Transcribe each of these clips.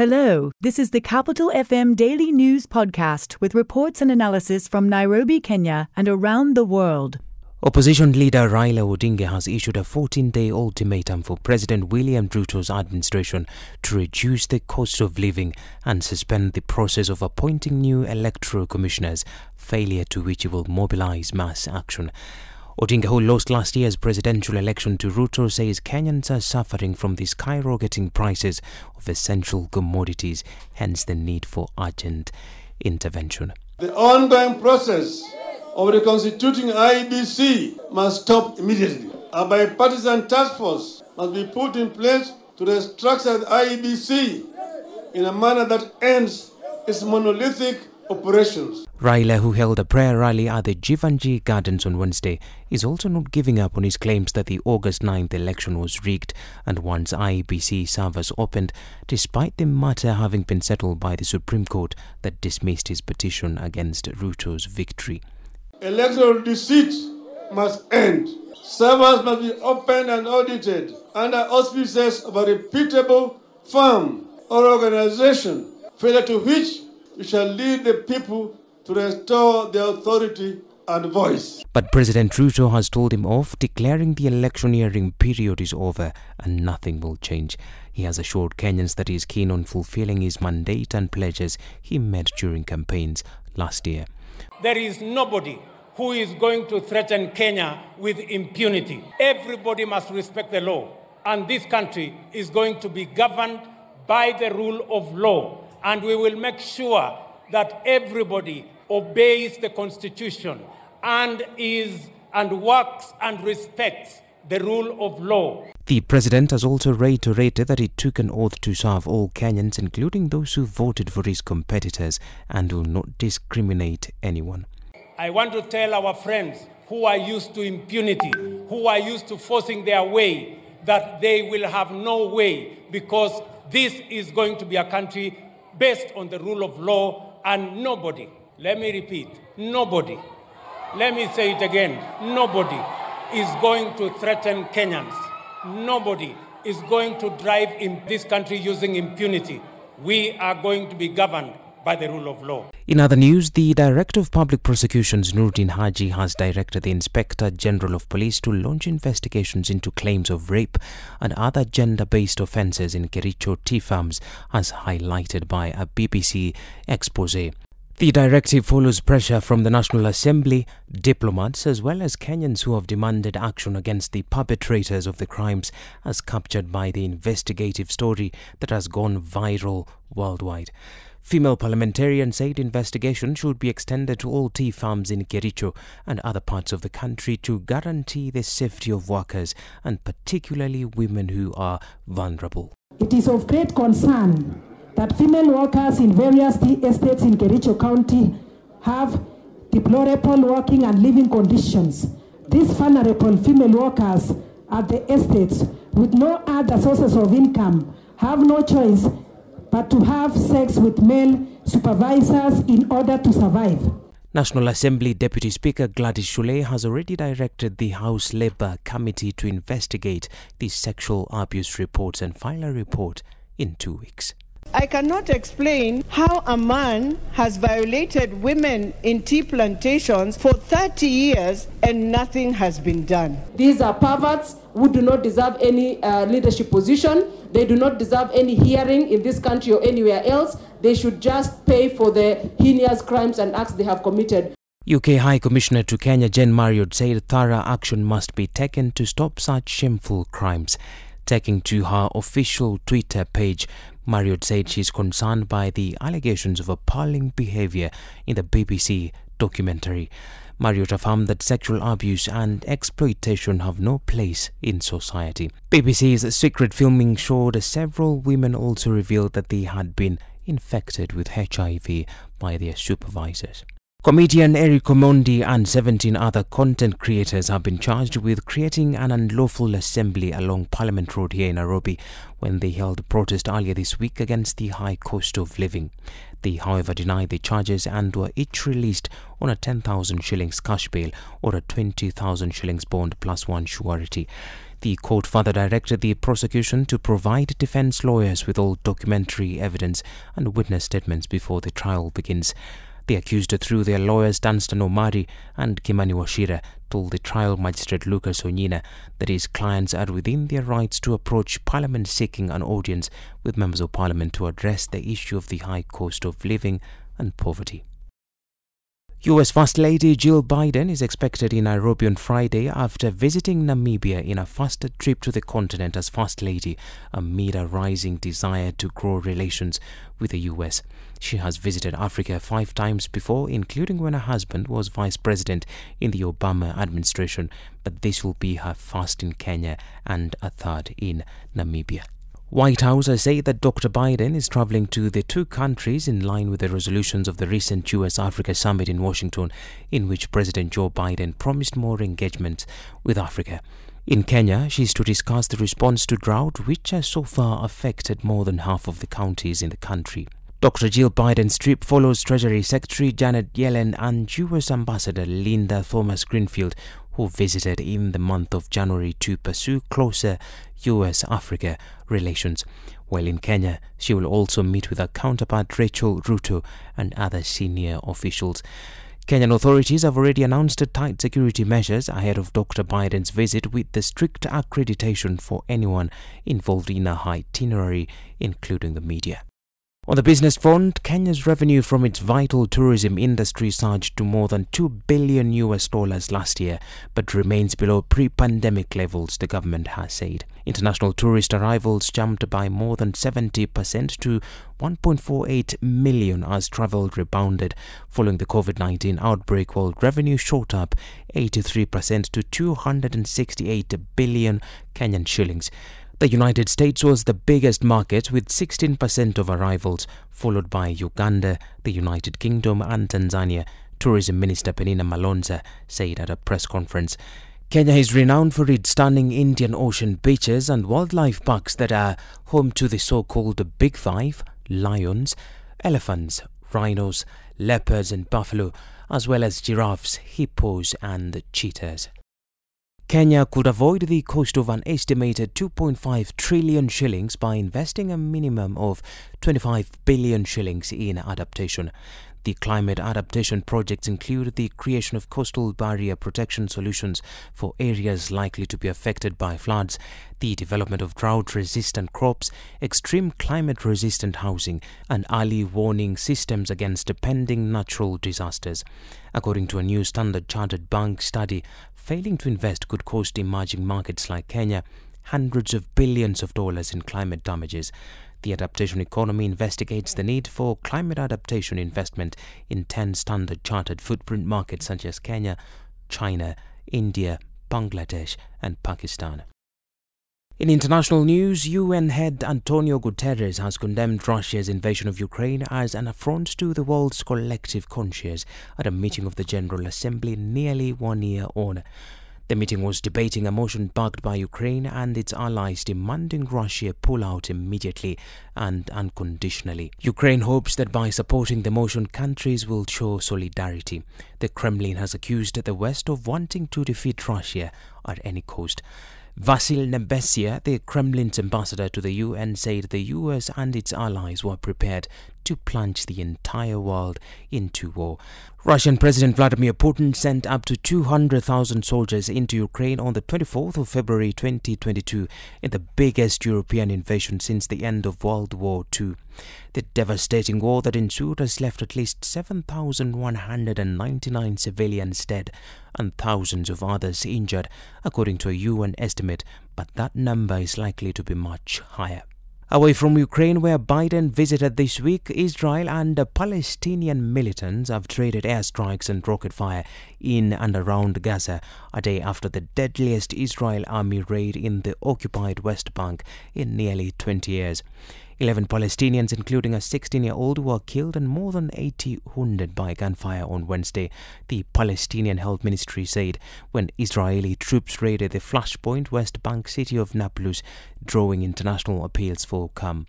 Hello, this is the Capital FM Daily News Podcast with reports and analysis from Nairobi, Kenya, and around the world. Opposition leader Raila Odinga has issued a 14 day ultimatum for President William Ruto's administration to reduce the cost of living and suspend the process of appointing new electoral commissioners, failure to which he will mobilize mass action. Odinga, who lost last year's presidential election to Ruto, says Kenyans are suffering from the skyrocketing prices of essential commodities, hence the need for urgent intervention. The ongoing process of reconstituting IEBC must stop immediately. A bipartisan task force must be put in place to restructure the IEBC in a manner that ends its monolithic operations. Raila, who held a prayer rally at the Jeevanjee Gardens on Wednesday, is also not giving up on his claims that the August 9th election was rigged and once IEBC servers opened, despite the matter having been settled by the Supreme Court that dismissed his petition against Ruto's victory. Electoral deceit must end. Servers must be opened and audited under auspices of a reputable firm or organization, failure to which shall lead the people to restore their authority and voice. But President Ruto has told him off, declaring the electioneering period is over and nothing will change. He has assured Kenyans that he is keen on fulfilling his mandate and pledges he made during campaigns last year. There is nobody who is going to threaten Kenya with impunity. Everybody must respect the law, and this country is going to be governed by the rule of law and we will make sure that everybody obeys the Constitution and is and works and respects the rule of law. The president has also reiterated that he took an oath to serve all Kenyans, including those who voted for his competitors, and will not discriminate anyone. I want to tell our friends who are used to impunity, who are used to forcing their way, that they will have no way because this is going to be a country based on the rule of law, and nobody, let me repeat, nobody, let me say it again, nobody is going to threaten Kenyans. Nobody is going to drive in this country using impunity. We are going to be governed by the rule of law. In other news, the Director of Public Prosecutions, Noordin Haji, has directed the Inspector General of Police to launch investigations into claims of rape and other gender based offences in Kericho tea farms, as highlighted by a BBC expose. The directive follows pressure from the National Assembly, diplomats, as well as Kenyans who have demanded action against the perpetrators of the crimes, as captured by the investigative story that has gone viral worldwide. Female parliamentarians said investigation should be extended to all tea farms in Kericho and other parts of the country to guarantee the safety of workers and particularly women who are vulnerable. It is of great concern that female workers in various tea estates in Kericho County have deplorable working and living conditions. These vulnerable female workers at the estates with no other sources of income have no choice but to have sex with male supervisors in order to survive. National Assembly Deputy Speaker Gladys Shollei has already directed the House Labour Committee to investigate the sexual abuse reports and file a report in two weeks. I cannot explain how a man has violated women in tea plantations for 30 years and nothing has been done. These are perverts who do not deserve any uh, leadership position. They do not deserve any hearing in this country or anywhere else. They should just pay for the heinous crimes and acts they have committed. UK High Commissioner to Kenya Jen Marriott said thorough action must be taken to stop such shameful crimes. Taking to her official Twitter page, Marriott said she is concerned by the allegations of appalling behavior in the BBC documentary. Marriott affirmed that sexual abuse and exploitation have no place in society. BBC's secret filming showed several women also revealed that they had been infected with HIV by their supervisors. Comedian Eric Omondi and 17 other content creators have been charged with creating an unlawful assembly along Parliament Road here in Nairobi when they held a protest earlier this week against the high cost of living. They, however, denied the charges and were each released on a 10,000 shillings cash bail or a 20,000 shillings bond plus one surety. The court further directed the prosecution to provide defense lawyers with all documentary evidence and witness statements before the trial begins. The accused, through their lawyers Danstan Omari and Kimani Wachira, told the trial magistrate Lucas Onyina that his clients are within their rights to approach Parliament seeking an audience with members of Parliament to address the issue of the high cost of living and poverty. US First Lady Jill Biden is expected in Nairobi on Friday after visiting Namibia in a first trip to the continent as First Lady amid a rising desire to grow relations with the US. She has visited Africa five times before, including when her husband was vice president in the Obama administration, but this will be her first in Kenya and a third in Namibia. White House has said that Dr. Biden is traveling to the two countries in line with the resolutions of the recent US Africa summit in Washington, in which President Joe Biden promised more engagement with Africa. In Kenya, she is to discuss the response to drought, which has so far affected more than half of the counties in the country. Dr. Jill Biden's trip follows Treasury Secretary Janet Yellen and U.S. Ambassador Linda Thomas Greenfield, who visited in the month of January to pursue closer US Africa relations. While in Kenya, she will also meet with her counterpart Rachel Ruto and other senior officials. Kenyan authorities have already announced tight security measures ahead of Dr. Biden's visit with the strict accreditation for anyone involved in a itinerary, including the media. On the business front, Kenya's revenue from its vital tourism industry surged to more than 2 billion US dollars last year, but remains below pre-pandemic levels, the government has said. International tourist arrivals jumped by more than 70% to 1.48 million as travel rebounded following the COVID-19 outbreak, while revenue shot up 83% to 268 billion Kenyan shillings. The United States was the biggest market with 16% of arrivals, followed by Uganda, the United Kingdom, and Tanzania. Tourism Minister Penina Malonza said at a press conference. Kenya is renowned for its stunning Indian Ocean beaches and wildlife parks that are home to the so called Big Five lions, elephants, rhinos, leopards, and buffalo, as well as giraffes, hippos, and cheetahs. Kenya could avoid the cost of an estimated 2.5 trillion shillings by investing a minimum of 25 billion shillings in adaptation. The climate adaptation projects include the creation of coastal barrier protection solutions for areas likely to be affected by floods, the development of drought resistant crops, extreme climate resistant housing, and early warning systems against pending natural disasters. According to a new Standard Chartered Bank study, failing to invest could cost emerging markets like Kenya hundreds of billions of dollars in climate damages. The adaptation economy investigates the need for climate adaptation investment in 10 standard chartered footprint markets such as Kenya, China, India, Bangladesh, and Pakistan. In international news, UN head Antonio Guterres has condemned Russia's invasion of Ukraine as an affront to the world's collective conscience at a meeting of the General Assembly nearly one year on. The meeting was debating a motion backed by Ukraine and its allies demanding Russia pull out immediately and unconditionally. Ukraine hopes that by supporting the motion, countries will show solidarity. The Kremlin has accused the West of wanting to defeat Russia at any cost. Vassily Nebenzia, the Kremlin's ambassador to the UN, said the US and its allies were prepared to plunge the entire world into war. Russian President Vladimir Putin sent up to 200,000 soldiers into Ukraine on the 24th of February 2022 in the biggest European invasion since the end of World War II. The devastating war that ensued has left at least 7,199 civilians dead and thousands of others injured, according to a UN estimate, but that number is likely to be much higher. Away from Ukraine, where Biden visited this week, Israel and Palestinian militants have traded airstrikes and rocket fire in and around Gaza a day after the deadliest Israel army raid in the occupied West Bank in nearly 20 years. 11 Palestinians, including a 16 year old, were killed and more than 80 wounded by gunfire on Wednesday, the Palestinian Health Ministry said when Israeli troops raided the flashpoint West Bank city of Nablus, drawing international appeals for calm.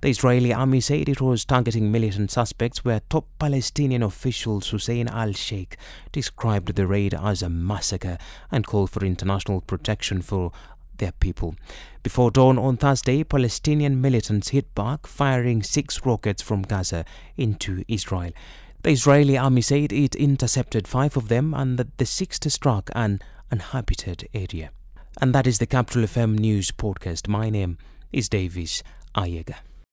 The Israeli army said it was targeting militant suspects where top Palestinian official Hussein al-Sheikh described the raid as a massacre and called for international protection for their people. Before dawn on Thursday, Palestinian militants hit back, firing six rockets from Gaza into Israel. The Israeli army said it intercepted five of them and that the sixth struck an uninhabited area. And that is the Capital FM News podcast. My name is Davis Ayega.